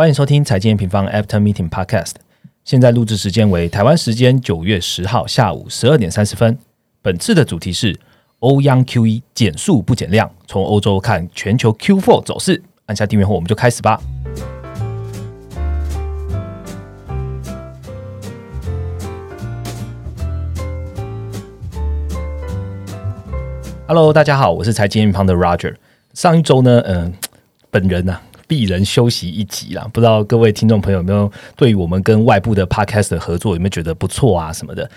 欢迎收听财经平方 After Meeting Podcast。现在录制时间为台湾时间九月十号下午十二点三十分。本次的主题是欧央 Q 一减速不减量，从欧洲看全球 Q4 走势。按下订阅后，我们就开始吧。Hello，大家好，我是财经平方的 Roger。上一周呢，嗯、本人呢、鄙人休息一集啦，不知道各位听众朋友有没有对于我们跟外部的 podcast 的合作有没有觉得不错啊什么的？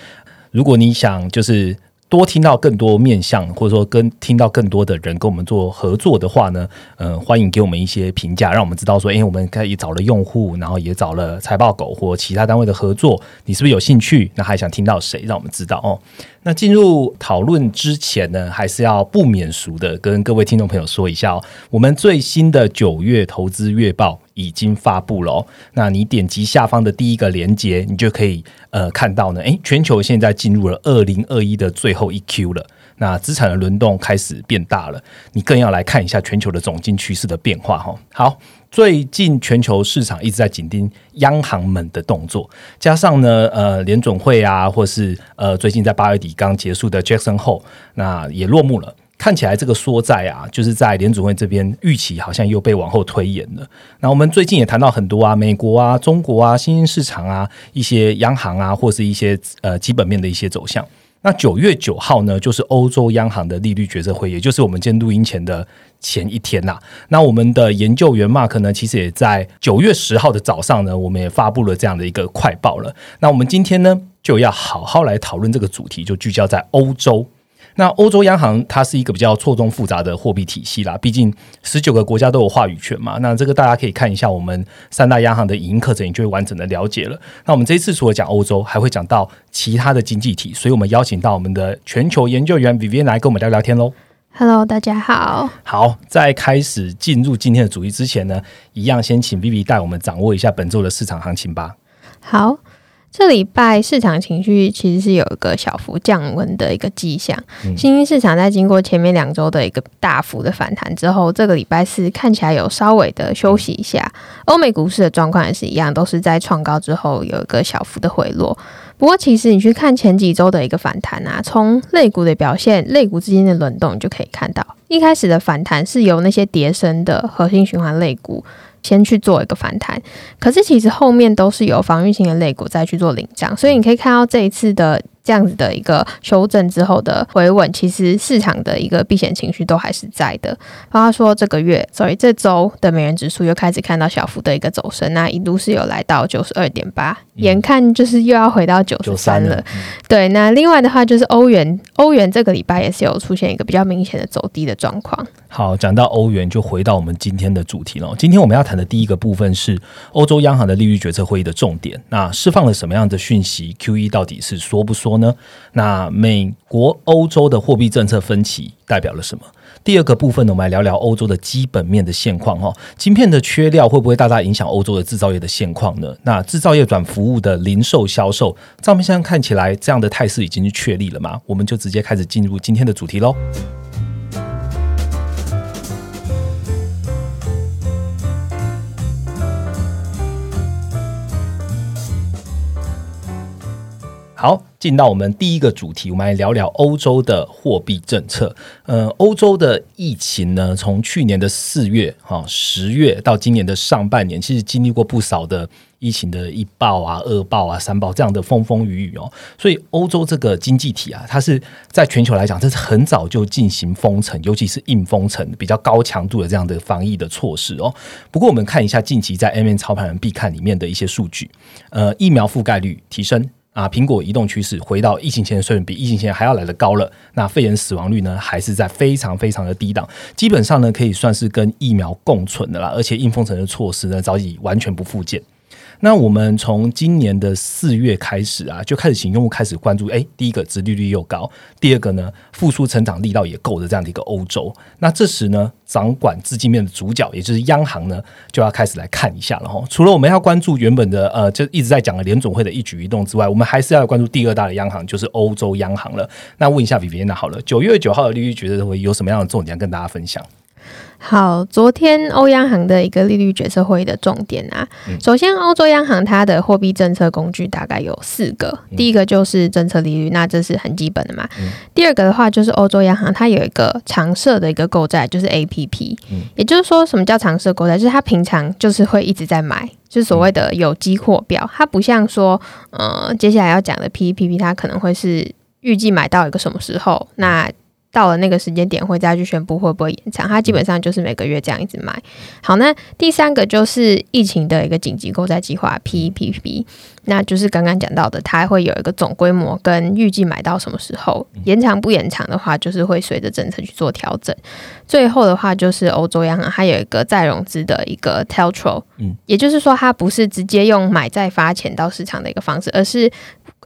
如果你想就是多听到更多面向，或者说跟听到更多的人跟我们做合作的话呢，呃，欢迎给我们一些评价，让我们知道说，诶，我们可以找了用户，然后也找了财报狗或其他单位的合作，你是不是有兴趣？那还想听到谁？让我们知道哦。那进入讨论之前呢，还是要不免俗的跟各位听众朋友说一下哦，我们最新的九月投资月报已经发布了哦。那你点击下方的第一个连接，你就可以呃看到呢，诶，全球现在进入了二零二一的最后一 Q 了。那资产的轮动开始变大了，你更要来看一下全球的总金趋势的变化哈。好，最近全球市场一直在紧盯央行们的动作，加上呢，呃，联准会啊，或是呃，最近在八月底刚结束的 Jackson 后那也落幕了。看起来这个缩债啊，就是在联准会这边预期好像又被往后推延了。那我们最近也谈到很多啊，美国啊、中国啊、新兴市场啊、一些央行啊，或是一些呃基本面的一些走向。那九月九号呢，就是欧洲央行的利率决策会，也就是我们今天录音前的前一天呐、那我们的研究员 Mark 呢，其实也在九月十号的早上呢，我们也发布了这样的一个快报了。那我们今天呢，就要好好来讨论这个主题，就聚焦在欧洲。那欧洲央行它是一个比较错综复杂的货币体系啦，毕竟十九个国家都有话语权嘛。那这个大家可以看一下我们三大央行的影音课程，你就会完整的了解了。那我们这一次除了讲欧洲，还会讲到其他的经济体，所以我们邀请到我们的全球研究员 Vivian 来跟我们聊聊天喽。Hello，大家好。好，在开始进入今天的主题之前呢，一样先请 Vivi 带我们掌握一下本周的市场行情吧。好，这礼拜市场情绪其实是有一个小幅降温的一个迹象。嗯新兴市场在经过前面两周的一个大幅的反弹之后，这个礼拜四看起来有稍微的休息一下。欧美股市的状况也是一样，都是在创高之后有一个小幅的回落。不过，其实你去看前几周的一个反弹啊，从类股的表现、类股之间的轮动，你就可以看到，一开始的反弹是由那些跌升的核心循环类股先去做一个反弹，可是其实后面都是有防御性的类股再去做领涨，所以你可以看到这一次的这样子的一个修正之后的回稳，其实市场的一个避险情绪都还是在的。包括说这个月，sorry 这周的美元指数又开始看到小幅的一个走升，那一度是有来到九十二点八，眼看就是又要回到九三三了。对，那另外的话就是欧元，欧元这个礼拜也是有出现一个比较明显的走低的状况。好，讲到欧元，就回到我们今天的主题了。今天我们要谈的第一个部分是欧洲央行的利率决策会议的重点。那释放了什么样的讯息？Q E 到底是说不说呢？那美国、欧洲的货币政策分歧代表了什么？第二个部分呢，我们来聊聊欧洲的基本面的现况哈。芯片的缺料会不会大大影响欧洲的制造业的现况呢？那制造业转服务的零售销售，照片上看起来这样的态势已经确立了吗？我们就直接开始进入今天的主题喽。好，进到我们第一个主题，我们来聊聊欧洲的货币政策。呃，欧洲的疫情呢，从去年的四月、哈十月到今年的上半年，其实经历过不少的疫情的一爆啊、二爆啊、三爆这样的风风雨雨哦。所以，欧洲这个经济体啊，它是在全球来讲，这是很早就进行封城，尤其是硬封城，比较高强度的这样的防疫的措施哦。不过，我们看一下近期在 M N 操盘人必看里面的一些数据，呃，疫苗覆盖率提升。啊，苹果移动趋势回到疫情前的水准，比疫情前还要来的高了。那肺炎死亡率呢，还是在非常非常的低档，基本上呢可以算是跟疫苗共存的啦。而且硬封城的措施呢，早已完全不复见。那我们从今年的四月开始啊，就开始请用户开始关注，哎，第一个殖利率又高，第二个呢复苏成长力道也够的这样的一个欧洲。那这时呢，掌管资金面的主角，也就是央行呢，就要开始来看一下了哈。除了我们要关注原本的呃，就一直在讲的联总会的一举一动之外，我们还是要关注第二大的央行，就是欧洲央行了。那问一下 Viviana 好了，九月九号的利率决策会有什么样的重点跟大家分享？好，昨天欧央行的一个利率决策会议的重点啊，首先欧洲央行它的货币政策工具大概有四个，第一个就是政策利率，那这是很基本的嘛。第二个的话就是欧洲央行它有一个常设的一个购债，就是 A P P，也就是说什么叫常设购债，就是它平常就是会一直在买，就是所谓的有机货表，它不像说呃接下来要讲的 P P P，它可能会是预计买到一个什么时候那。到了那个时间点会再去宣布会不会延长，它基本上就是每个月这样一直买。好，那第三个就是疫情的一个紧急购债计划 PEPP，那就是刚刚讲到的，它会有一个总规模跟预计买到什么时候，延长不延长的话，就是会随着政策去做调整。最后的话就是欧洲央行它有一个再融资的一个 Teltro，嗯，也就是说它不是直接用买再发钱到市场的一个方式，而是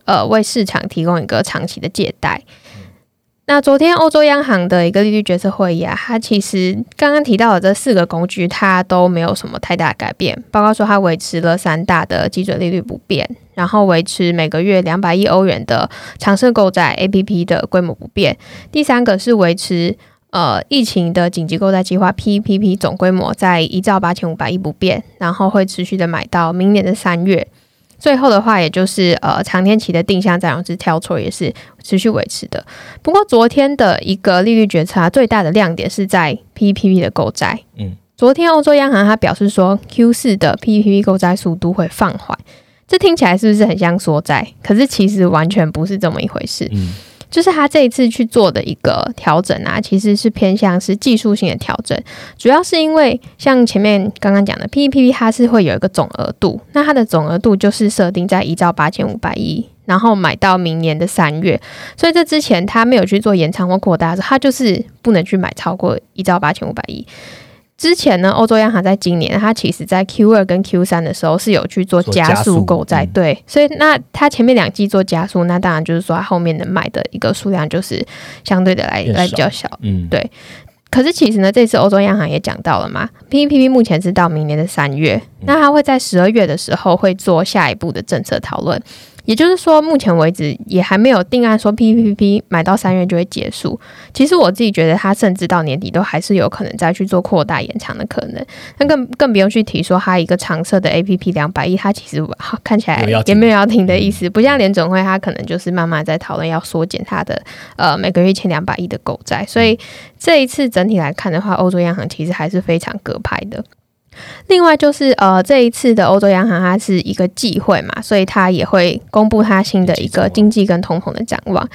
呃为市场提供一个长期的借贷。那昨天欧洲央行的一个利率决策会议啊，它其实刚刚提到的这四个工具，它都没有什么太大改变。包括说它维持了三大的基准利率不变，然后维持每个月两百亿欧元的长盛购债 A P P 的规模不变。第三个是维持呃疫情的紧急购债计划 P P P 总规模在一兆八千五百亿不变，然后会持续的买到明年的三月。最后的话，也就是呃长天期的定向再融资跳错也是持续维持的。不过昨天的一个利率决策最大的亮点是在 PPP 的购债。嗯，昨天欧洲央行它表示说 Q 四的 PPP 购债速度会放缓，这听起来是不是很像缩债？可是其实完全不是这么一回事。嗯。就是他这一次去做的一个调整啊，其实是偏向是技术性的调整，主要是因为像前面刚刚讲的 P P P，它是会有一个总额度，那它的总额度就是设定在一兆八千五百亿，然后买到明年的三月，所以这之前他没有去做延长或扩大，他就是不能去买超过一兆八千五百亿。之前呢，欧洲央行在今年，它其实在 Q 二跟 Q 三的时候是有去做加速购债，对，所以那它前面两季做加速，那当然就是说它后面能买的一个数量就是相对的来来比较小，嗯，对。可是其实呢，这次欧洲央行也讲到了嘛，P P P 目前是到明年的三月，那它会在十二月的时候会做下一步的政策讨论。也就是说，目前为止也还没有定案说 P P P 买到三月就会结束。其实我自己觉得，它甚至到年底都还是有可能再去做扩大延长的可能。那更更不用去提说，它一个长设的 A P P 两百亿，它其实看起来也没有要停的意思，不像联总会，它可能就是慢慢在讨论要缩减它的呃每个月欠两百亿的购债。所以这一次整体来看的话，欧洲央行其实还是非常鸽派的。另外就是呃，这一次的欧洲央行它是一个忌讳嘛，所以它也会公布它新的一个经济跟通膨的展望。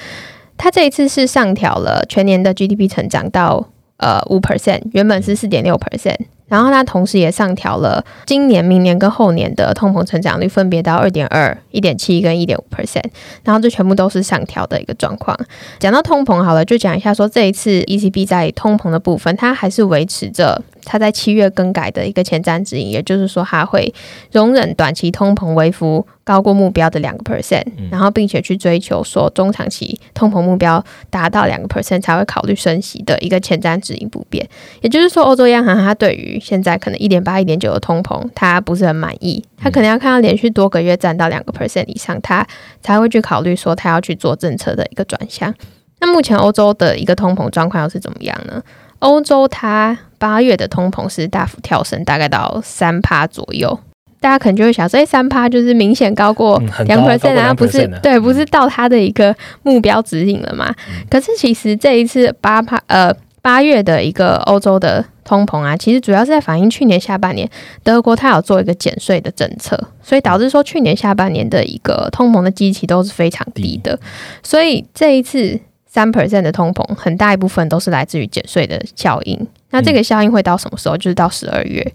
它这一次是上调了全年的 GDP 成长到呃五 percent，原本是四点六 percent。然后它同时也上调了今年、明年跟后年的通膨成长率，分别到二点二、一点七跟一点五 percent。然后这全部都是上调的一个状况。讲到通膨好了，就讲一下说这一次 ECB 在通膨的部分，它还是维持着它在七月更改的一个前瞻指引，也就是说他会容忍短期通膨微幅。高过目标的两个 percent，然后并且去追求说中长期通膨目标达到两个 percent 才会考虑升息的一个前瞻指引不变。也就是说，欧洲央行它对于现在可能一点八、一点九的通膨，它不是很满意，它可能要看到连续多个月占到两个 percent 以上，它才会去考虑说它要去做政策的一个转向。那目前欧洲的一个通膨状况又是怎么样呢？欧洲它八月的通膨是大幅跳升，大概到三趴左右。大家可能就会想说，哎，三趴就是明显高过两 percent，然后不是对，不是到它的一个目标指引了嘛？可是其实这一次八趴呃八月的一个欧洲的通膨啊，其实主要是在反映去年下半年德国它有做一个减税的政策，所以导致说去年下半年的一个通膨的基期都是非常低的，所以这一次三 percent 的通膨很大一部分都是来自于减税的效应。那这个效应会到什么时候？就是到十二月。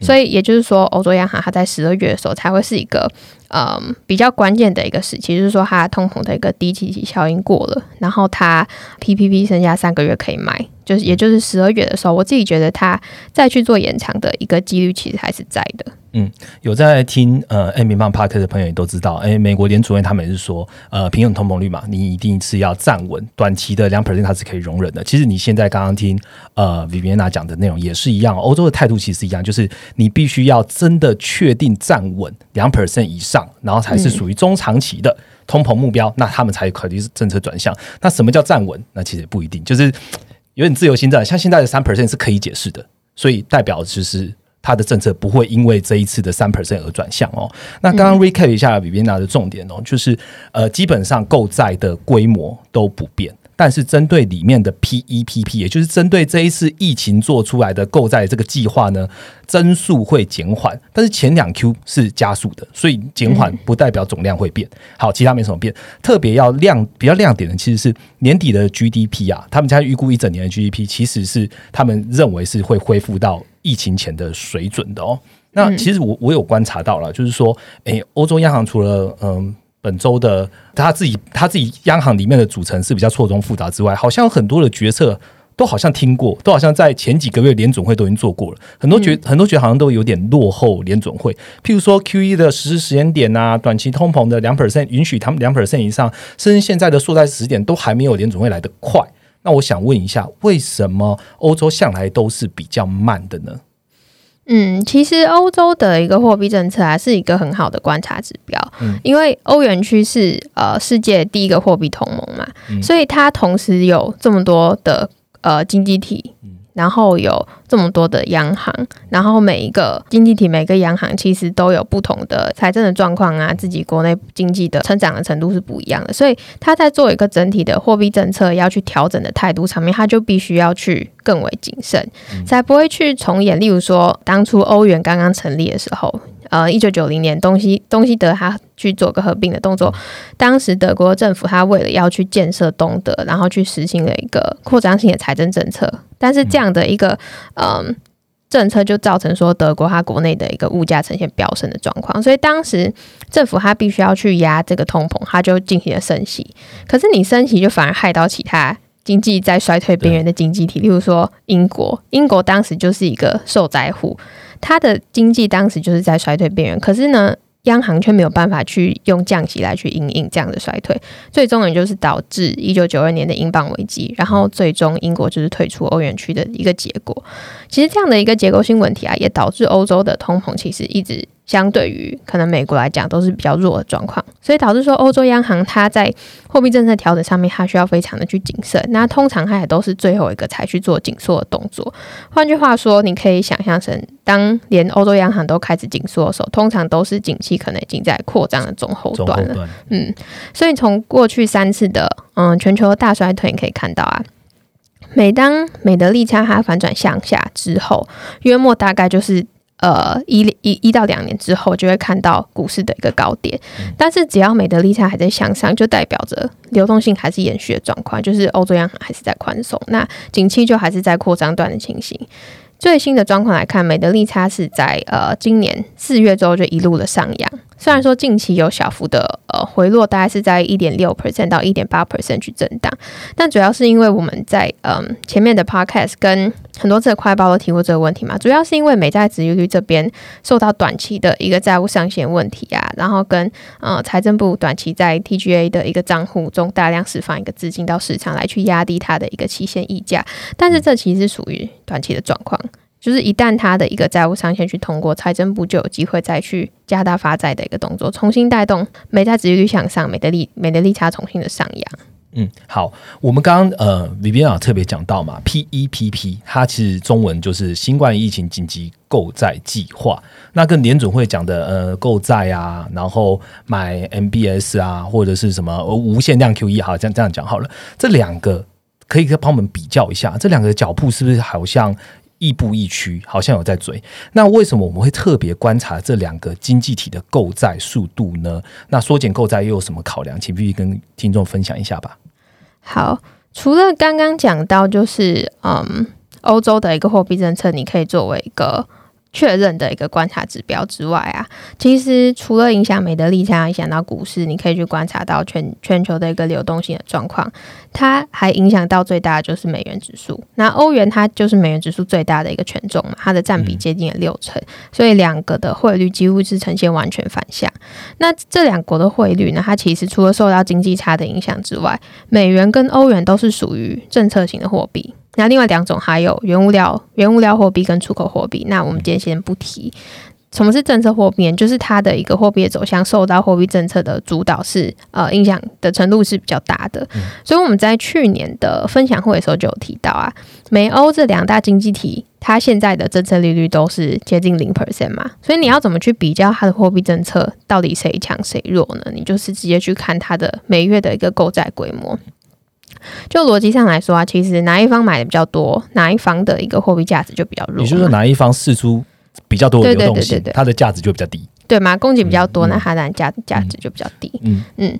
所以也就是说，欧洲央行它在十二月的时候才会是一个嗯比较关键的一个时期，就是说它通膨的一个低基期效应过了，然后它 P P P 剩下三个月可以买，就是也就是十二月的时候，我自己觉得它再去做延长的一个几率其实还是在的。嗯，有在听呃 M 棒 Park 的朋友也都知道，哎，美国联储会他们也是说，呃，平衡通膨率嘛，你一定是要站稳，短期的两 percent 它是可以容忍的。其实你现在刚刚听呃 Viviana 讲的内容也是一样，欧洲的态度其实一样，就是你必须要真的确定站稳两 percent 以上，然后才是属于中长期的通膨目标，那他们才可能是政策转向。那什么叫站稳？那其实也不一定，就是有点自由心证。像现在的三 percent 是可以解释的。所以代表就是它的政策不会因为这一次的三 percent 而转向哦。那刚刚 recap 一下 bbina 的重点哦，就是呃，基本上购债的规模都不变。但是针对里面的 PEPP，也就是针对这一次疫情做出来的购债这个计划呢，增速会减缓，但是前两 Q 是加速的，所以减缓不代表总量会变。好，其他没什么变。特别要亮比较亮点的，其实是年底的 GDP 啊，他们家预估一整年的 GDP 其实是他们认为是会恢复到疫情前的水准的哦。那其实我我有观察到了，就是说，诶，欧洲央行除了嗯。本周的他自己他自己央行里面的组成是比较错综复杂之外，好像很多的决策都好像听过，都好像在前几个月联总会都已经做过了。很多决很多决好像都有点落后联总会。譬如说 Q E 的实施时间点啊，短期通膨的两 percent 允许他们两 percent 以上，甚至现在的缩债时点都还没有联总会来得快。那我想问一下，为什么欧洲向来都是比较慢的呢？嗯，其实欧洲的一个货币政策啊，是一个很好的观察指标。嗯，因为欧元区是呃世界第一个货币同盟嘛，所以它同时有这么多的呃经济体。然后有这么多的央行，然后每一个经济体、每个央行其实都有不同的财政的状况啊，自己国内经济的成长的程度是不一样的，所以他在做一个整体的货币政策要去调整的态度上面，他就必须要去更为谨慎，才不会去重演。例如说，当初欧元刚刚成立的时候。呃，一九九零年，东西东西德他去做个合并的动作。当时德国政府他为了要去建设东德，然后去实行了一个扩张性的财政政策。但是这样的一个嗯政策，就造成说德国它国内的一个物价呈现飙升的状况。所以当时政府它必须要去压这个通膨，它就进行了升息。可是你升息就反而害到其他经济在衰退边缘的经济体，例如说英国。英国当时就是一个受灾户。它的经济当时就是在衰退边缘，可是呢，央行却没有办法去用降息来去应应这样的衰退，最终也就是导致一九九二年的英镑危机，然后最终英国就是退出欧元区的一个结果。其实这样的一个结构性问题啊，也导致欧洲的通膨其实一直。相对于可能美国来讲都是比较弱的状况，所以导致说欧洲央行它在货币政策调整上面，它需要非常的去谨慎。那通常它也都是最后一个才去做紧缩的动作。换句话说，你可以想象成，当连欧洲央行都开始紧缩的时候，通常都是景气可能已经在扩张的中后段了。嗯，所以从过去三次的嗯全球大衰退，你可以看到啊，每当美德利差它反转向下之后，约莫大概就是。呃，一一一到两年之后，就会看到股市的一个高点。但是，只要美德利差还在向上，就代表着流动性还是延续的状况，就是欧洲央行还是在宽松，那景气就还是在扩张段的情形。最新的状况来看，美德利差是在呃今年四月之后就一路的上扬。虽然说近期有小幅的呃回落，大概是在一点六 percent 到一点八 percent 去震荡，但主要是因为我们在嗯前面的 podcast 跟很多次的快报都提过这个问题嘛，主要是因为美债殖利率这边受到短期的一个债务上限问题啊，然后跟呃财政部短期在 TGA 的一个账户中大量释放一个资金到市场来去压低它的一个期限溢价，但是这其实是属于短期的状况。就是一旦它的一个债务上限去通过，财政部就有机会再去加大发债的一个动作，重新带动美债殖利率向上，美的利美的利差重新的上扬。嗯，好，我们刚刚呃李边啊特别讲到嘛，PEPP 它其实中文就是新冠疫情紧急购债计划，那跟联准会讲的呃购债啊，然后买 MBS 啊，或者是什么无限量 QE 好，这样这样讲好了，这两个可以帮我们比较一下，这两个脚步是不是好像？亦步亦趋，好像有在追。那为什么我们会特别观察这两个经济体的购债速度呢？那缩减购债又有什么考量？请必须跟听众分享一下吧。好，除了刚刚讲到，就是嗯，欧洲的一个货币政策，你可以作为一个。确认的一个观察指标之外啊，其实除了影响美的利差，影响到股市，你可以去观察到全全球的一个流动性的状况。它还影响到最大的就是美元指数。那欧元它就是美元指数最大的一个权重嘛，它的占比接近了六成，所以两个的汇率几乎是呈现完全反向。那这两国的汇率呢，它其实除了受到经济差的影响之外，美元跟欧元都是属于政策型的货币。那另外两种还有原物料、原物料货币跟出口货币。那我们今天先不提什么是政策货币，就是它的一个货币的走向受到货币政策的主导是呃影响的程度是比较大的。所以我们在去年的分享会的时候就有提到啊，美欧这两大经济体它现在的政策利率都是接近零 percent 嘛，所以你要怎么去比较它的货币政策到底谁强谁弱呢？你就是直接去看它的每月的一个购债规模。就逻辑上来说啊，其实哪一方买的比较多，哪一方的一个货币价值就比较弱。也就是说，哪一方释出比较多的流动性，它的价值就比较低。对嘛，供给比较多，那它的价价值就比较低。嗯嗯，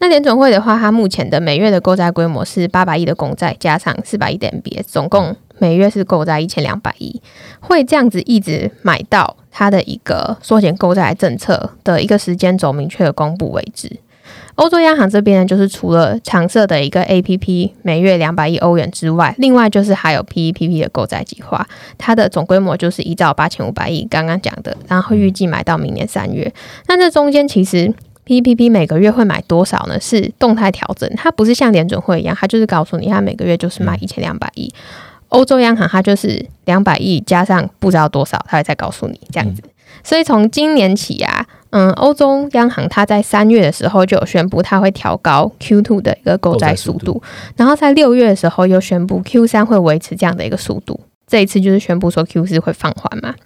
那联总会的话，它目前的每月的购债规模是八百亿的公债加上四百亿的 MBS，总共每月是购债一千两百亿，会这样子一直买到它的一个缩减购债政策的一个时间轴明确的公布为止。欧洲央行这边呢，就是除了常设的一个 A P P 每月两百亿欧元之外，另外就是还有 P E P P 的购债计划，它的总规模就是一兆八千五百亿，刚刚讲的，然后预计买到明年三月。那这中间其实 P E P P 每个月会买多少呢？是动态调整，它不是像联准会一样，它就是告诉你，它每个月就是买一千两百亿。欧洲央行它就是两百亿加上不知道多少，它会再告诉你这样子。所以从今年起啊。嗯，欧洲央行它在三月的时候就有宣布，它会调高 Q two 的一个购债速度，然后在六月的时候又宣布 Q 三会维持这样的一个速度，这一次就是宣布说 Q 四会放缓嘛。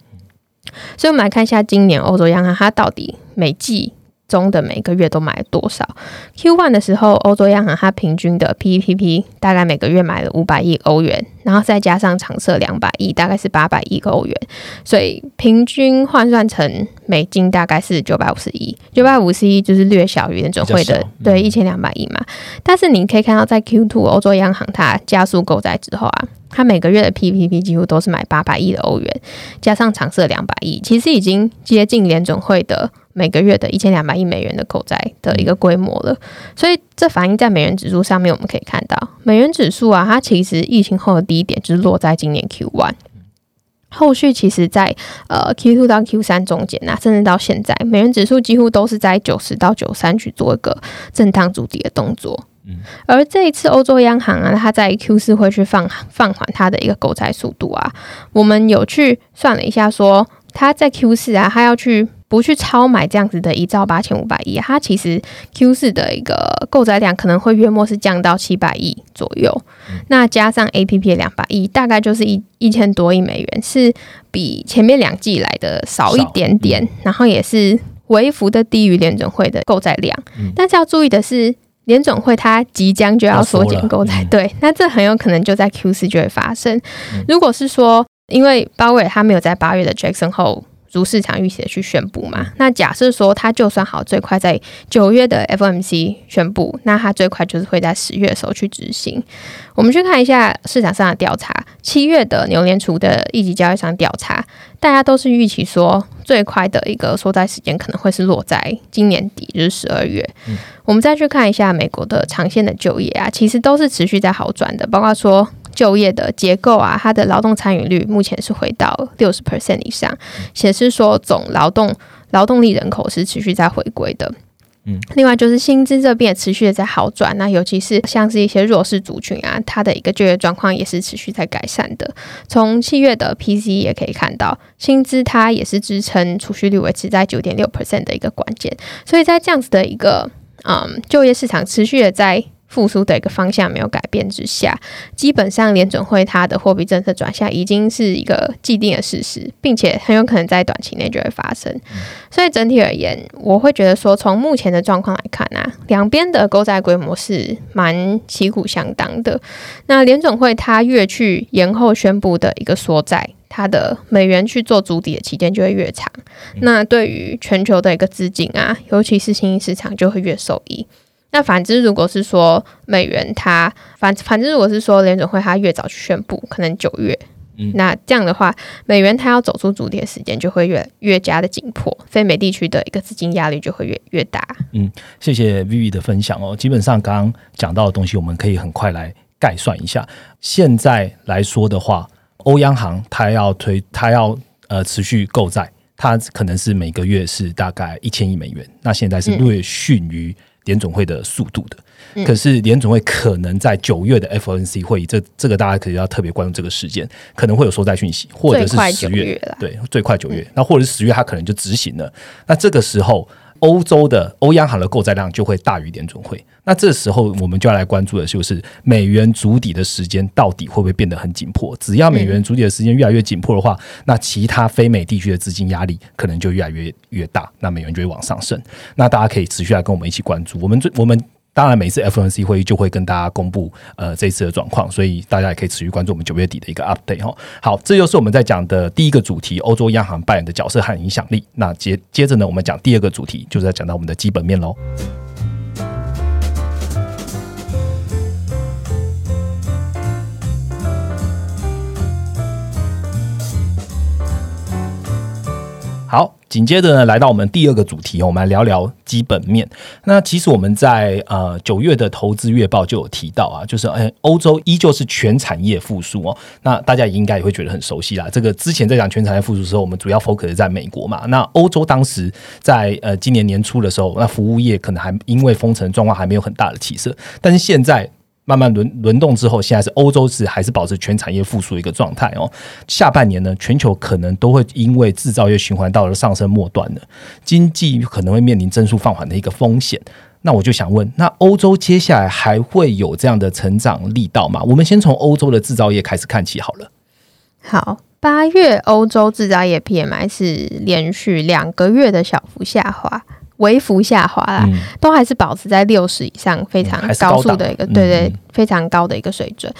所以，我们来看一下今年欧洲央行它到底每季。中的每个月都买了多少？Q one 的时候，欧洲央行它平均的 P P P 大概每个月买了五百亿欧元，然后再加上常设两百亿，大概是八百亿欧元，所以平均换算成美金大概是九百五十亿。九百五十亿就是略小于联准会的对一千两百亿嘛。但是你可以看到，在 Q two 欧洲央行它加速购债之后啊，它每个月的 P P P 几乎都是买八百亿的欧元，加上常设两百亿，其实已经接近联准会的。每个月的一千两百亿美元的购债的一个规模了，所以这反映在美元指数上面，我们可以看到，美元指数啊，它其实疫情后的低点就是落在今年 Q one，后续其实在呃 Q two 到 Q 三中间啊，甚至到现在，美元指数几乎都是在九十到九三去做一个震荡筑底的动作。嗯，而这一次欧洲央行啊，它在 Q 四会去放放缓它的一个购债速度啊，我们有去算了一下，说它在 Q 四啊，它要去。不去超买这样子的一兆八千五百亿，它其实 Q 四的一个购债量可能会约莫是降到七百亿左右。那加上 A P P 两百亿，大概就是一一千多亿美元，是比前面两季来的少一点点，然后也是微幅的低于联准会的购债量。但是要注意的是，联准会它即将就要缩减购债，对，那这很有可能就在 Q 四就会发生。如果是说，因为鲍威尔他没有在八月的 Jackson 后。如市场预期的去宣布嘛？那假设说它就算好，最快在九月的 FOMC 宣布，那它最快就是会在十月的时候去执行。我们去看一下市场上的调查，七月的牛年初的一级交易商调查，大家都是预期说最快的一个缩债时间可能会是落在今年底，就是十二月。我们再去看一下美国的长线的就业啊，其实都是持续在好转的，包括说。就业的结构啊，它的劳动参与率目前是回到六十 percent 以上，显示说总劳动劳动力人口是持续在回归的。嗯，另外就是薪资这边也持续的在好转，那尤其是像是一些弱势族群啊，它的一个就业状况也是持续在改善的。从七月的 PC 也可以看到，薪资它也是支撑储蓄率维持在九点六 percent 的一个关键。所以在这样子的一个嗯就业市场持续的在。复苏的一个方向没有改变之下，基本上联准会它的货币政策转向已经是一个既定的事实，并且很有可能在短期内就会发生。所以整体而言，我会觉得说，从目前的状况来看啊，两边的购债规模是蛮旗鼓相当的。那联准会它越去延后宣布的一个缩债，它的美元去做主底的期间就会越长。那对于全球的一个资金啊，尤其是新兴市场就会越受益。那反之，如果是说美元它反反之，如果是说联准会它越早去宣布，可能九月，嗯，那这样的话，美元它要走出主跌时间就会越越加的紧迫，非美地区的一个资金压力就会越越大。嗯，谢谢 Vivi 的分享哦。基本上刚刚讲到的东西，我们可以很快来概算一下。现在来说的话，欧央行它要推，它要呃持续购债，它可能是每个月是大概一千亿美元，那现在是略逊于。联总会的速度的，可是联总会可能在九月的 FNC 会议，这这个大家可能要特别关注这个事件，可能会有收债讯息，或者是十月，对，最快九月，那或者是十月，他可能就执行了。那这个时候，欧洲的欧央行的购债量就会大于联准会。那这时候我们就要来关注的就是美元筑底的时间到底会不会变得很紧迫？只要美元筑底的时间越来越紧迫的话，那其他非美地区的资金压力可能就越来越越大，那美元就会往上升。那大家可以持续来跟我们一起关注。我们最我们当然每次 FNC 会议就会跟大家公布呃这次的状况，所以大家也可以持续关注我们九月底的一个 update 哈。好，这就是我们在讲的第一个主题，欧洲央行扮演的角色和影响力。那接接着呢，我们讲第二个主题，就是在讲到我们的基本面喽。好，紧接着呢，来到我们第二个主题，我们来聊聊基本面。那其实我们在呃九月的投资月报就有提到啊，就是哎，欧洲依旧是全产业复苏哦。那大家也应该也会觉得很熟悉啦。这个之前在讲全产业复苏的时候，我们主要 focus 在美国嘛。那欧洲当时在呃今年年初的时候，那服务业可能还因为封城状况还没有很大的起色，但是现在。慢慢轮轮动之后，现在是欧洲是还是保持全产业复苏一个状态哦。下半年呢，全球可能都会因为制造业循环到了上升末端了，经济可能会面临增速放缓的一个风险。那我就想问，那欧洲接下来还会有这样的成长力道吗？我们先从欧洲的制造业开始看起好了。好，八月欧洲制造业 PMI 是连续两个月的小幅下滑。微幅下滑啦，都还是保持在六十以上，非常高速的一个，对对，非常高的一个水准。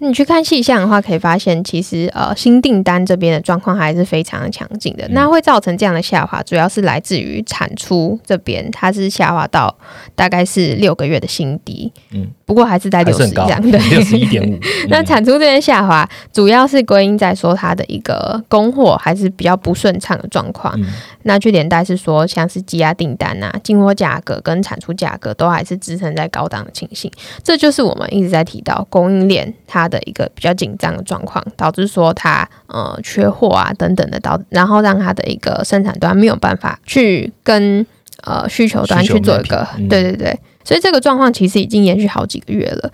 你去看细项的话，可以发现其实呃新订单这边的状况还是非常的强劲的。那会造成这样的下滑，主要是来自于产出这边，它是下滑到大概是六个月的新低。嗯，不过还是在六十以上，对，六十一点五。那产出这边下滑，主要是归因在说它的一个供货还是比较不顺畅的状况。那去连带是说，像是积压订单啊，进货价格跟产出价格都还是支撑在高档的情形。这就是我们一直在提到供应链它。的一个比较紧张的状况，导致说它呃缺货啊等等的导，然后让它的一个生产端没有办法去跟呃需求端去做一个对对对，所以这个状况其实已经延续好几个月了。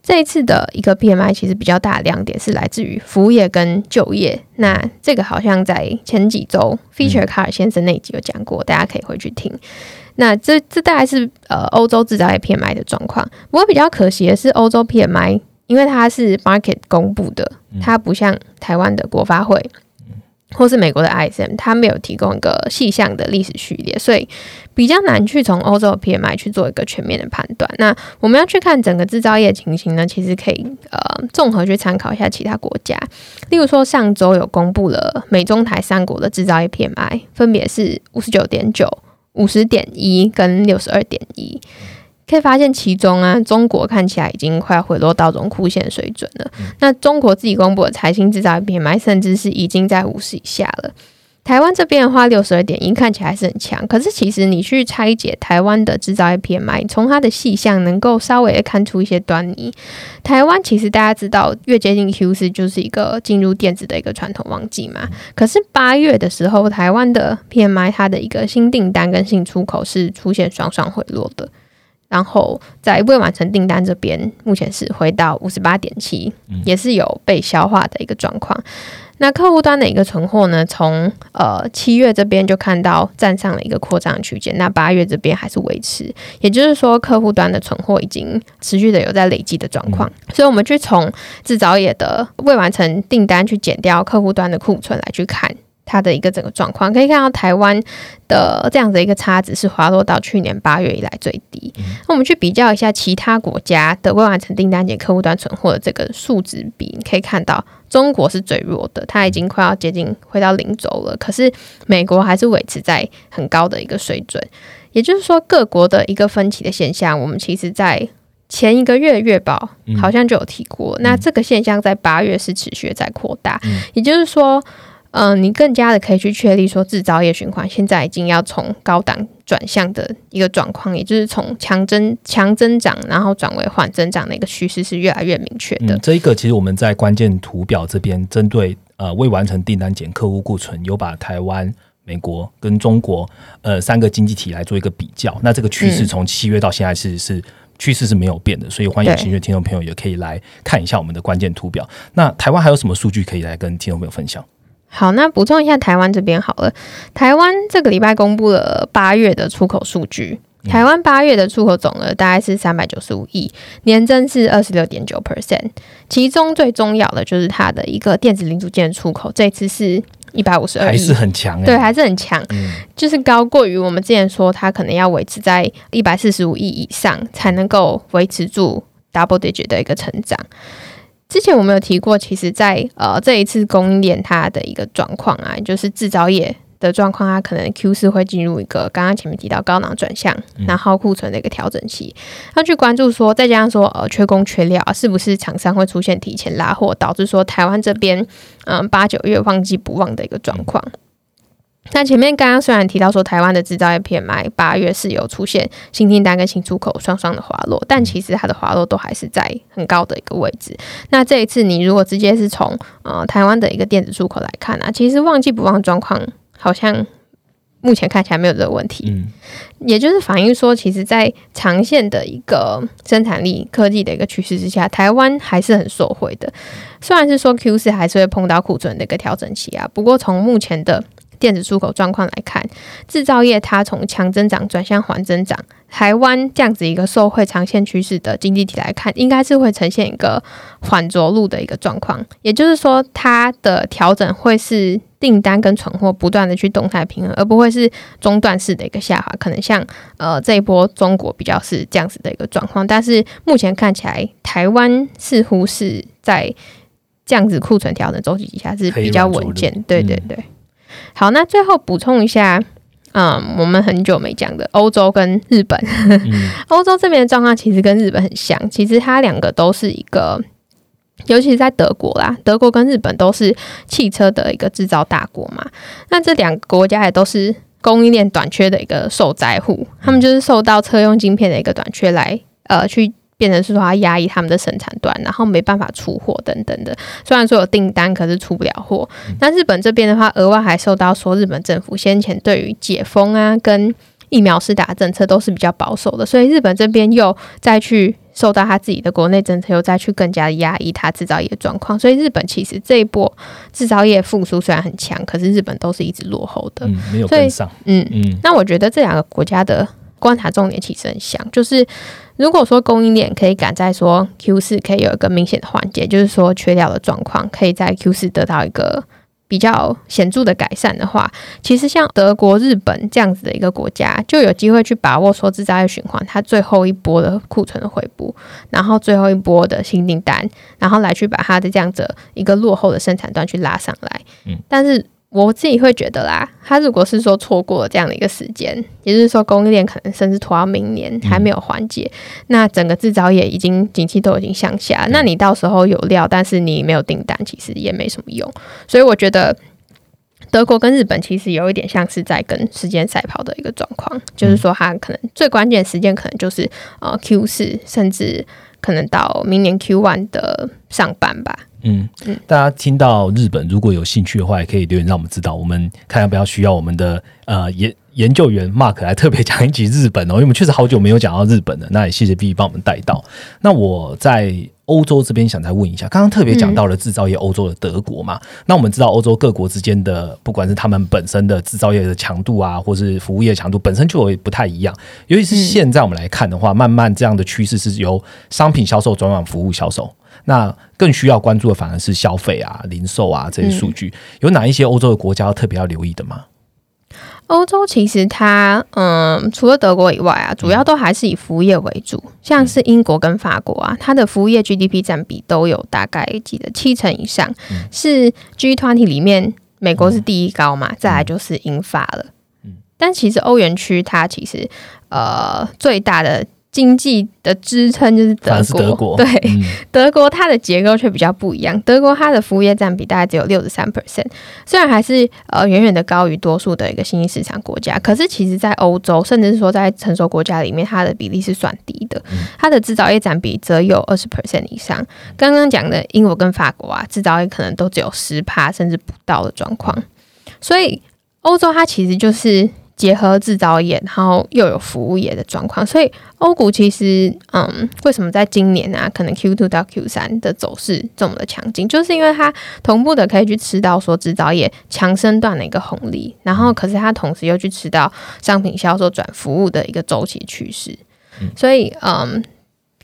这一次的一个 PMI 其实比较大的亮点是来自于服务业跟就业，那这个好像在前几周 Feature 卡尔先生那集有讲过，大家可以回去听。那这这大概是呃欧洲制造业 PMI 的状况，不过比较可惜的是欧洲 PMI。因为它是 market 公布的，它不像台湾的国发会，或是美国的 ISM，它没有提供一个细项的历史序列，所以比较难去从欧洲的 PMI 去做一个全面的判断。那我们要去看整个制造业情形呢，其实可以呃综合去参考一下其他国家，例如说上周有公布了美中台三国的制造业 PMI，分别是五十九点九、五十点一跟六十二点一。可以发现，其中啊，中国看起来已经快要回落到荣枯线水准了。那中国自己公布的财新制造业 PMI，甚至是已经在五十以下了。台湾这边的话，六十二点一看起来还是很强，可是其实你去拆解台湾的制造业 PMI，从它的细项能够稍微看出一些端倪。台湾其实大家知道，越接近 Q 四就是一个进入电子的一个传统旺季嘛。可是八月的时候，台湾的 PMI 它的一个新订单跟新出口是出现双双回落的。然后在未完成订单这边，目前是回到五十八点七，也是有被消化的一个状况。那客户端的一个存货呢，从呃七月这边就看到站上了一个扩张区间，那八月这边还是维持，也就是说客户端的存货已经持续的有在累积的状况。所以，我们去从制造业的未完成订单去减掉客户端的库存来去看。它的一个整个状况，可以看到台湾的这样的一个差值是滑落到去年八月以来最低。那我们去比较一下其他国家的未完成订单及客户端存货的这个数值比，你可以看到中国是最弱的，它已经快要接近回到零轴了。可是美国还是维持在很高的一个水准。也就是说，各国的一个分歧的现象，我们其实在前一个月月报好像就有提过。那这个现象在八月是持续在扩大，也就是说。嗯，你更加的可以去确立说，制造业循环现在已经要从高档转向的一个状况，也就是从强增强增长，然后转为缓增长的一个趋势是越来越明确的。这一个其实我们在关键图表这边，针对呃未完成订单减客户库存，有把台湾、美国跟中国呃三个经济体来做一个比较。那这个趋势从七月到现在是是趋势是没有变的，所以欢迎新的听众朋友也可以来看一下我们的关键图表。那台湾还有什么数据可以来跟听众朋友分享？好，那补充一下台湾这边好了。台湾这个礼拜公布了八月的出口数据。台湾八月的出口总额大概是三百九十五亿，年增是二十六点九 percent。其中最重要的就是它的一个电子零组件出口，这次是一百五十二亿，还是很强、欸。对，还是很强，就是高过于我们之前说它可能要维持在一百四十五亿以上，才能够维持住 double digit 的一个成长。之前我们有提过，其实在呃这一次供应链它的一个状况啊，就是制造业。的状况，它可能 Q 四会进入一个刚刚前面提到高囊转向，然后库存的一个调整期，要去关注说，再加上说呃缺工缺料，是不是厂商会出现提前拉货，导致说台湾这边嗯八九月旺季不旺的一个状况。那前面刚刚虽然提到说台湾的制造业 PMI 八月是有出现新订单跟新出口双双的滑落，但其实它的滑落都还是在很高的一个位置。那这一次你如果直接是从呃台湾的一个电子出口来看啊，其实旺季不旺状况好像目前看起来没有这个问题，嗯，也就是反映说，其实，在长线的一个生产力科技的一个趋势之下，台湾还是很受惠的。虽然是说 Q 四还是会碰到库存的一个调整期啊，不过从目前的电子出口状况来看，制造业它从强增长转向缓增长，台湾这样子一个受惠长线趋势的经济体来看，应该是会呈现一个缓着陆的一个状况。也就是说，它的调整会是订单跟存货不断的去动态平衡，而不会是中断式的一个下滑。可能像呃这一波中国比较是这样子的一个状况，但是目前看起来，台湾似乎是在这样子库存调整周期底下是比较稳健。对对对。好，那最后补充一下，嗯，我们很久没讲的欧洲跟日本，欧洲这边的状况其实跟日本很像，其实它两个都是一个，尤其是在德国啦，德国跟日本都是汽车的一个制造大国嘛，那这两个国家也都是供应链短缺的一个受灾户，他们就是受到车用晶片的一个短缺来，呃，去。变成是说，他压抑他们的生产端，然后没办法出货等等的。虽然说有订单，可是出不了货。那日本这边的话，额外还受到说，日本政府先前对于解封啊跟疫苗施打政策都是比较保守的，所以日本这边又再去受到他自己的国内政策，又再去更加压抑他制造业状况。所以日本其实这一波制造业复苏虽然很强，可是日本都是一直落后的，没有跟上。嗯嗯。那我觉得这两个国家的观察重点其实很像，就是。如果说供应链可以赶在说 Q 四可以有一个明显的缓解，就是说缺料的状况可以在 Q 四得到一个比较显著的改善的话，其实像德国、日本这样子的一个国家就有机会去把握说制造业循环它最后一波的库存的回补，然后最后一波的新订单，然后来去把它的这样子一个落后的生产端去拉上来。嗯，但是。我自己会觉得啦，他如果是说错过了这样的一个时间，也就是说供应链可能甚至拖到明年还没有缓解，那整个制造业已经景气都已经向下，那你到时候有料，但是你没有订单，其实也没什么用。所以我觉得德国跟日本其实有一点像是在跟时间赛跑的一个状况，就是说它可能最关键时间可能就是呃 Q 四，甚至可能到明年 Q one 的上半吧。嗯，大家听到日本如果有兴趣的话，也可以留言让我们知道，我们看要不要需要我们的呃研研究员 Mark 来特别讲一集日本哦，因为我们确实好久没有讲到日本了。那也谢谢 B 帮我们带到。那我在欧洲这边想再问一下，刚刚特别讲到了制造业，欧洲的德国嘛，那我们知道欧洲各国之间的不管是他们本身的制造业的强度啊，或是服务业强度本身就会不太一样，尤其是现在我们来看的话，慢慢这样的趋势是由商品销售转往服务销售。那更需要关注的反而是消费啊、零售啊这些数据，有哪一些欧洲的国家特别要留意的吗？欧洲其实它，嗯，除了德国以外啊，主要都还是以服务业为主，像是英国跟法国啊，它的服务业 GDP 占比都有大概记得七成以上，是 G 团体里面美国是第一高嘛，再来就是英法了。但其实欧元区它其实呃最大的。经济的支撑就是德国，对德国它的结构却比较不一样。德国它的服务业占比大概只有六十三 percent，虽然还是呃远远的高于多数的一个新兴市场国家，可是其实在欧洲，甚至是说在成熟国家里面，它的比例是算低的。它的制造业占比则有二十 percent 以上。刚刚讲的英国跟法国啊，制造业可能都只有十趴甚至不到的状况。所以欧洲它其实就是。结合制造业，然后又有服务业的状况，所以欧股其实，嗯，为什么在今年啊，可能 Q two 到 Q 三的走势这么的强劲，就是因为它同步的可以去吃到说制造业强升段的一个红利，然后可是它同时又去吃到商品销售转服务的一个周期趋势，所以，嗯。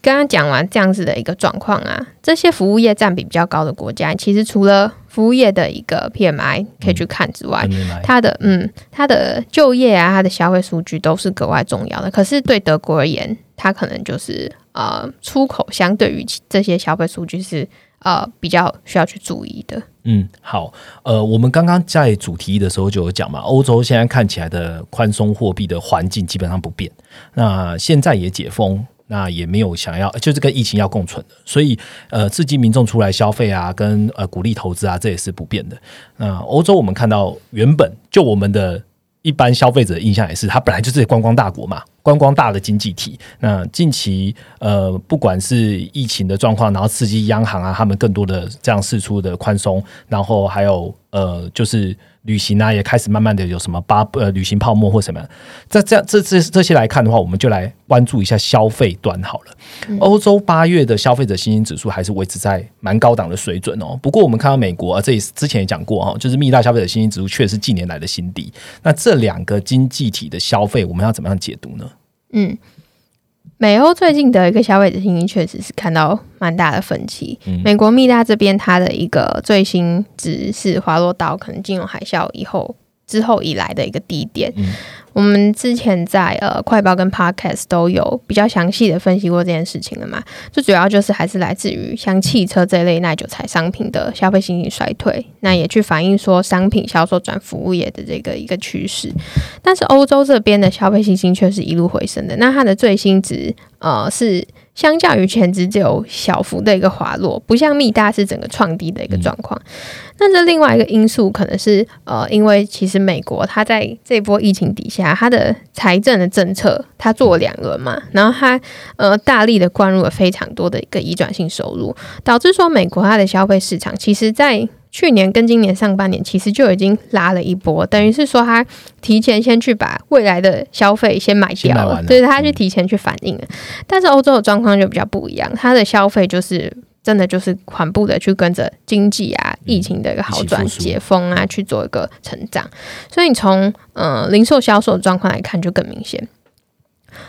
刚刚讲完这样子的一个状况啊，这些服务业占比比较高的国家，其实除了服务业的一个 PMI 可以去看之外，它的嗯，它的就业啊，它的消费数据都是格外重要的。可是对德国而言，它可能就是呃，出口相对于这些消费数据是呃比较需要去注意的。嗯，好，呃，我们刚刚在主题的时候就有讲嘛，欧洲现在看起来的宽松货币的环境基本上不变，那现在也解封。那也没有想要，就是跟疫情要共存的，所以呃，刺激民众出来消费啊，跟呃鼓励投资啊，这也是不变的。那欧洲我们看到原本就我们的一般消费者印象也是，它本来就是观光大国嘛，观光大的经济体。那近期呃，不管是疫情的状况，然后刺激央行啊，他们更多的这样释出的宽松，然后还有呃，就是。旅行啊，也开始慢慢的有什么八呃旅行泡沫或什么？这这样这这这些来看的话，我们就来关注一下消费端好了。欧洲八月的消费者信心指数还是维持在蛮高档的水准哦。不过我们看到美国啊，这之前也讲过哈，就是密大消费者信心指数确实是近年来的新低。那这两个经济体的消费，我们要怎么样解读呢？嗯。美欧最近的一个消费者信心确实是看到蛮大的分歧。美国密大这边，它的一个最新值是滑落到可能金融海啸以后之后以来的一个低点。我们之前在呃快报跟 podcast 都有比较详细的分析过这件事情了嘛？最主要就是还是来自于像汽车这类耐久材商品的消费信心衰退，那也去反映说商品销售转服务业的这个一个趋势。但是欧洲这边的消费信心却是一路回升的，那它的最新值呃是。相较于前值只有小幅的一个滑落，不像密大是整个创低的一个状况。那这另外一个因素可能是呃，因为其实美国它在这波疫情底下，它的财政的政策它做了两轮嘛，然后它呃大力的灌入了非常多的一个移转性收入，导致说美国它的消费市场其实在。去年跟今年上半年其实就已经拉了一波，等于是说他提前先去把未来的消费先买掉了，对他去提前去反应了。但是欧洲的状况就比较不一样，它的消费就是真的就是缓步的去跟着经济啊、疫情的一个好转、解封啊去做一个成长。所以你从呃零售销售状况来看就更明显。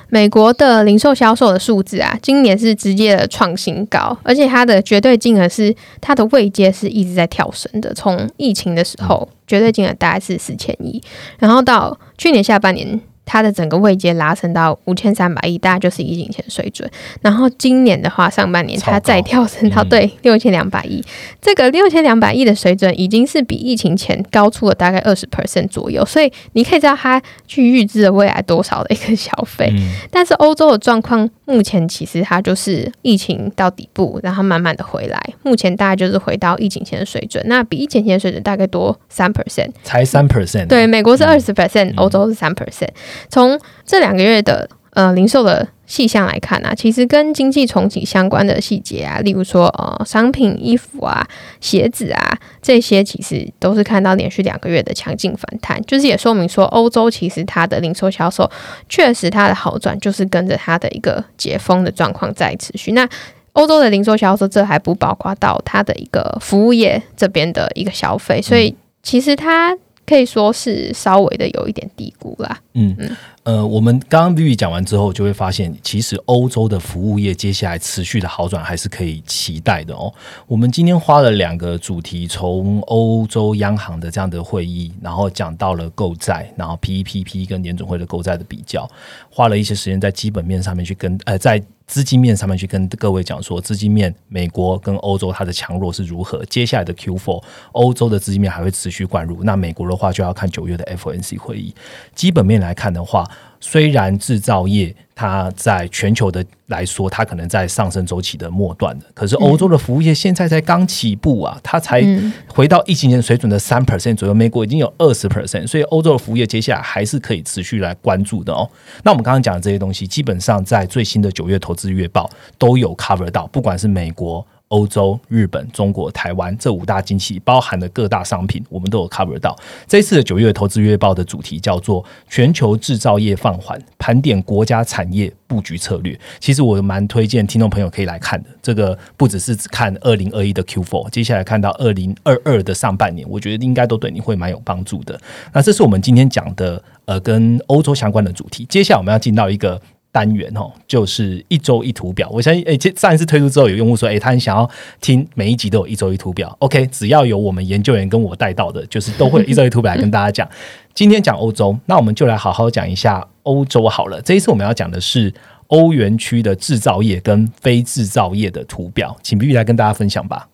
美国的零售销售的数字啊，今年是直接的创新高，而且它的绝对金额是它的位阶是一直在跳升的。从疫情的时候，绝对金额大概是四千亿，然后到去年下半年。它的整个位阶拉升到五千三百亿，大概就是疫情前水准。然后今年的话，上半年它再跳升到对六千两百亿，这个六千两百亿的水准已经是比疫情前高出了大概二十 percent 左右。所以你可以知道它去预支了未来多少的一个消费。但是欧洲的状况目前其实它就是疫情到底部，然后慢慢的回来。目前大概就是回到疫情前的水准，那比疫情前的水准大概多三 percent，才三 percent。对，美国是二十 percent，欧洲是三 percent。从这两个月的呃零售的细项来看啊，其实跟经济重启相关的细节啊，例如说呃商品、衣服啊、鞋子啊这些，其实都是看到连续两个月的强劲反弹，就是也说明说欧洲其实它的零售销售确实它的好转，就是跟着它的一个解封的状况在持续。那欧洲的零售销售，这还不包括到它的一个服务业这边的一个消费，所以其实它。可以说是稍微的有一点低估啦。嗯嗯呃，我们刚刚 Vivi 讲完之后，就会发现，其实欧洲的服务业接下来持续的好转还是可以期待的哦。我们今天花了两个主题，从欧洲央行的这样的会议，然后讲到了购债，然后 PEPP 跟联总会的购债的比较，花了一些时间在基本面上面去跟呃在。资金面上面去跟各位讲说，资金面美国跟欧洲它的强弱是如何？接下来的 Q4，欧洲的资金面还会持续灌入，那美国的话就要看九月的 FNC 会议。基本面来看的话。虽然制造业它在全球的来说，它可能在上升周期的末段的，可是欧洲的服务业现在才刚起步啊，它才回到疫情前水准的三 percent 左右，美国已经有二十 percent，所以欧洲的服务业接下来还是可以持续来关注的哦。那我们刚刚讲的这些东西，基本上在最新的九月投资月报都有 cover 到，不管是美国。欧洲、日本、中国、台湾这五大经济包含的各大商品，我们都有 cover 到。这次的九月投资月报的主题叫做“全球制造业放缓，盘点国家产业布局策略”。其实我蛮推荐听众朋友可以来看的。这个不只是只看二零二一的 Q4，接下来看到二零二二的上半年，我觉得应该都对你会蛮有帮助的。那这是我们今天讲的呃跟欧洲相关的主题。接下来我们要进到一个。单元哦，就是一周一图表。我相信，诶，这上一次推出之后，有用户说，诶，他很想要听每一集都有一周一图表。OK，只要有我们研究员跟我带到的，就是都会一周一图表来跟大家讲。今天讲欧洲，那我们就来好好讲一下欧洲好了。这一次我们要讲的是欧元区的制造业跟非制造业的图表，请 B B 来跟大家分享吧。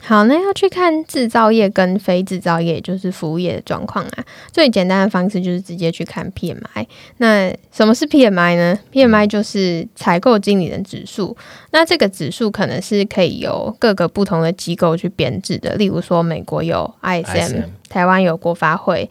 好，那要去看制造业跟非制造业，就是服务业的状况啊。最简单的方式就是直接去看 PMI。那什么是 PMI 呢？PMI 就是采购经理人指数。那这个指数可能是可以由各个不同的机构去编制的，例如说美国有 ISM，台湾有国发会，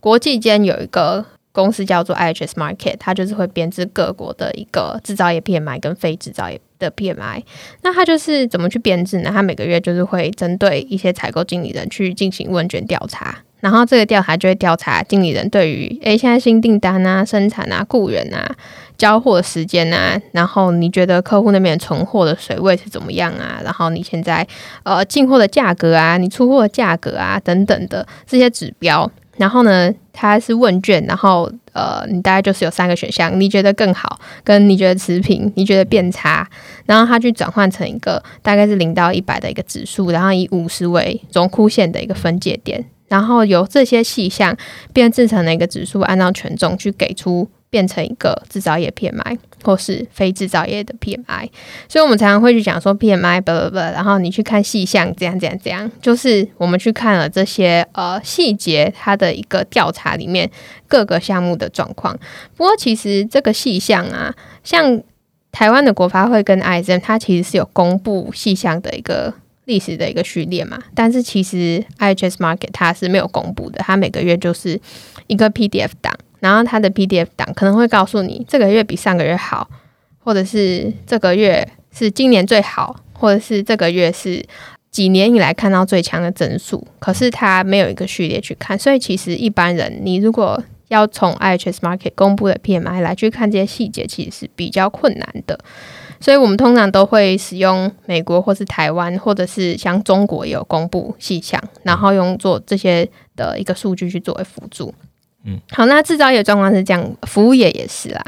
国际间有一个。公司叫做 IHS Market，它就是会编制各国的一个制造业 PMI 跟非制造业的 PMI。那它就是怎么去编制呢？它每个月就是会针对一些采购经理人去进行问卷调查，然后这个调查就会调查经理人对于诶现在新订单啊、生产啊、雇员啊、交货时间啊，然后你觉得客户那边存货的水位是怎么样啊？然后你现在呃进货的价格啊、你出货的价格啊等等的这些指标。然后呢，它是问卷，然后呃，你大概就是有三个选项，你觉得更好，跟你觉得持平，你觉得变差，然后它去转换成一个大概是零到一百的一个指数，然后以五十为荣枯线的一个分界点，然后由这些细项变制成了一个指数，按照权重去给出。变成一个制造业 PMI 或是非制造业的 PMI，所以我们常常会去讲说 PMI 不不不，然后你去看细项这样这样这样，就是我们去看了这些呃细节，它的一个调查里面各个项目的状况。不过其实这个细项啊，像台湾的国发会跟 ISM，它其实是有公布细项的一个历史的一个序列嘛，但是其实 IHS Market 它是没有公布的，它每个月就是一个 PDF 档。然后它的 PDF 档可能会告诉你这个月比上个月好，或者是这个月是今年最好，或者是这个月是几年以来看到最强的增速。可是它没有一个序列去看，所以其实一般人你如果要从 IHS Market 公布的 PMI 来去看这些细节，其实是比较困难的。所以我们通常都会使用美国或是台湾，或者是像中国有公布细项，然后用做这些的一个数据去作为辅助。嗯，好，那制造业状况是这样，服务业也是啦，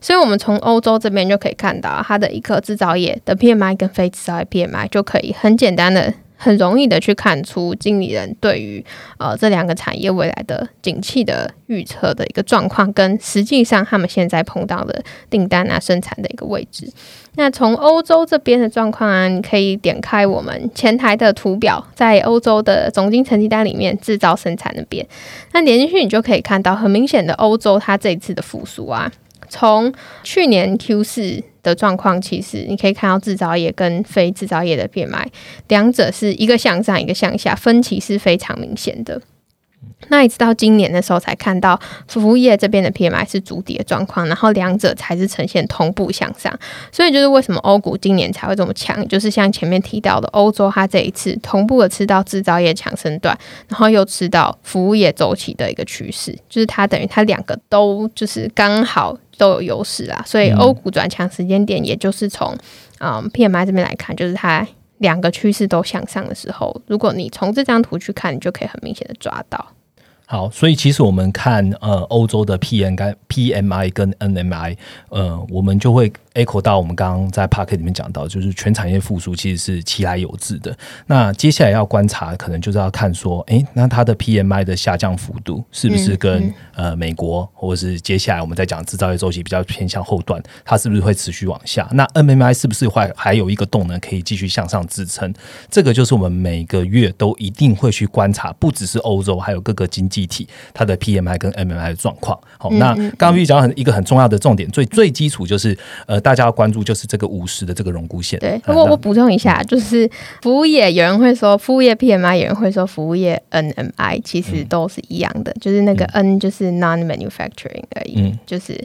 所以我们从欧洲这边就可以看到，它的一个制造业的 PMI 跟非制造业 PMI 就可以很简单的。很容易的去看出经理人对于呃这两个产业未来的景气的预测的一个状况，跟实际上他们现在碰到的订单啊生产的一个位置。那从欧洲这边的状况啊，你可以点开我们前台的图表，在欧洲的总经成绩单里面，制造生产那边，那点进去你就可以看到很明显的欧洲它这一次的复苏啊。从去年 Q 四的状况，其实你可以看到制造业跟非制造业的变卖，两者是一个向上，一个向下，分歧是非常明显的。那一直到今年的时候，才看到服务业这边的 PMI 是主底的状况，然后两者才是呈现同步向上。所以就是为什么欧股今年才会这么强，就是像前面提到的，欧洲它这一次同步的吃到制造业强身段，然后又吃到服务业周期的一个趋势，就是它等于它两个都就是刚好都有优势啊。所以欧股转强时间点，也就是从嗯 PMI 这边来看，就是它两个趋势都向上的时候，如果你从这张图去看，你就可以很明显的抓到。好，所以其实我们看呃欧洲的 P N 跟 P M I 跟 N M I，呃，我们就会 echo 到我们刚刚在 Park 里面讲到，就是全产业复苏其实是其来有致的。那接下来要观察，可能就是要看说，哎，那它的 P M I 的下降幅度是不是跟呃美国，或者是接下来我们在讲制造业周期比较偏向后段，它是不是会持续往下？那 N M I 是不是会还有一个动能可以继续向上支撑？这个就是我们每个月都一定会去观察，不只是欧洲，还有各个经济。具体它的 PMI 跟 MMI 的状况，好，那刚刚玉讲很一个很重要的重点，最最基础就是呃，大家要关注就是这个五十的这个荣枯线。对，不过我补充一下，就是服务业有人会说服务业 PMI，有人会说服务业 NMI，其实都是一样的，就是那个 N 就是 non manufacturing 而已，就是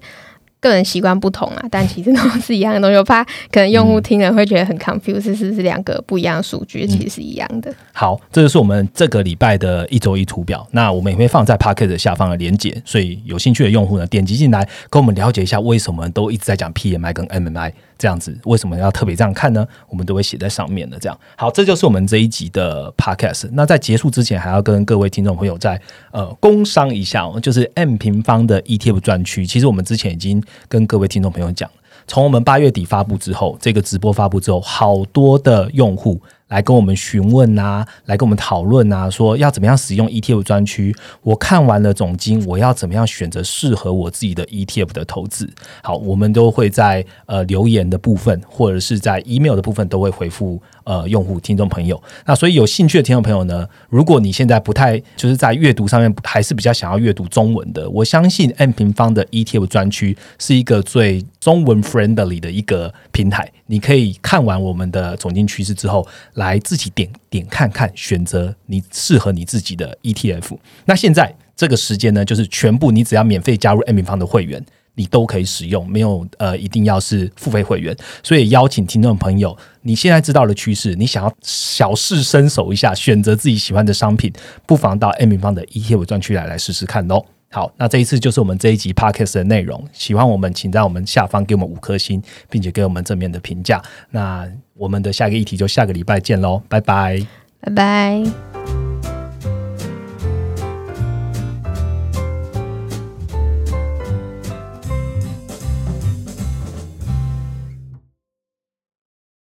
个人习惯不同啊，但其实都是一样的东西。我怕可能用户听了会觉得很 confused，是不是两个不一样的数据？其实是一样的。好，这就是我们这个礼拜的一周一图表。那我们也会放在 p a c k e t 下方的连接，所以有兴趣的用户呢，点击进来跟我们了解一下，为什么都一直在讲 PMI 跟 MMI 这样子，为什么要特别这样看呢？我们都会写在上面的。这样好，这就是我们这一集的 podcast。那在结束之前，还要跟各位听众朋友再呃工商一下，就是 M 平方的 ETF 专区。其实我们之前已经跟各位听众朋友讲，从我们八月底发布之后，这个直播发布之后，好多的用户来跟我们询问啊，来跟我们讨论啊，说要怎么样使用 ETF 专区。我看完了总金，我要怎么样选择适合我自己的 ETF 的投资？好，我们都会在呃留言的部分，或者是在 email 的部分，都会回复。呃，用户、听众朋友，那所以有兴趣的听众朋友呢，如果你现在不太就是在阅读上面还是比较想要阅读中文的，我相信 M 平方的 ETF 专区是一个最中文 friendly 的一个平台。你可以看完我们的总经趋势之后，来自己点点看看，选择你适合你自己的 ETF。那现在这个时间呢，就是全部你只要免费加入 M 平方的会员。你都可以使用，没有呃，一定要是付费会员。所以邀请听众朋友，你现在知道了趋势，你想要小试身手一下，选择自己喜欢的商品，不妨到 M 平方的 ETF 专区来来试试看哦。好，那这一次就是我们这一集 Podcast 的内容。喜欢我们，请在我们下方给我们五颗星，并且给我们正面的评价。那我们的下一个议题就下个礼拜见喽，拜拜，拜拜。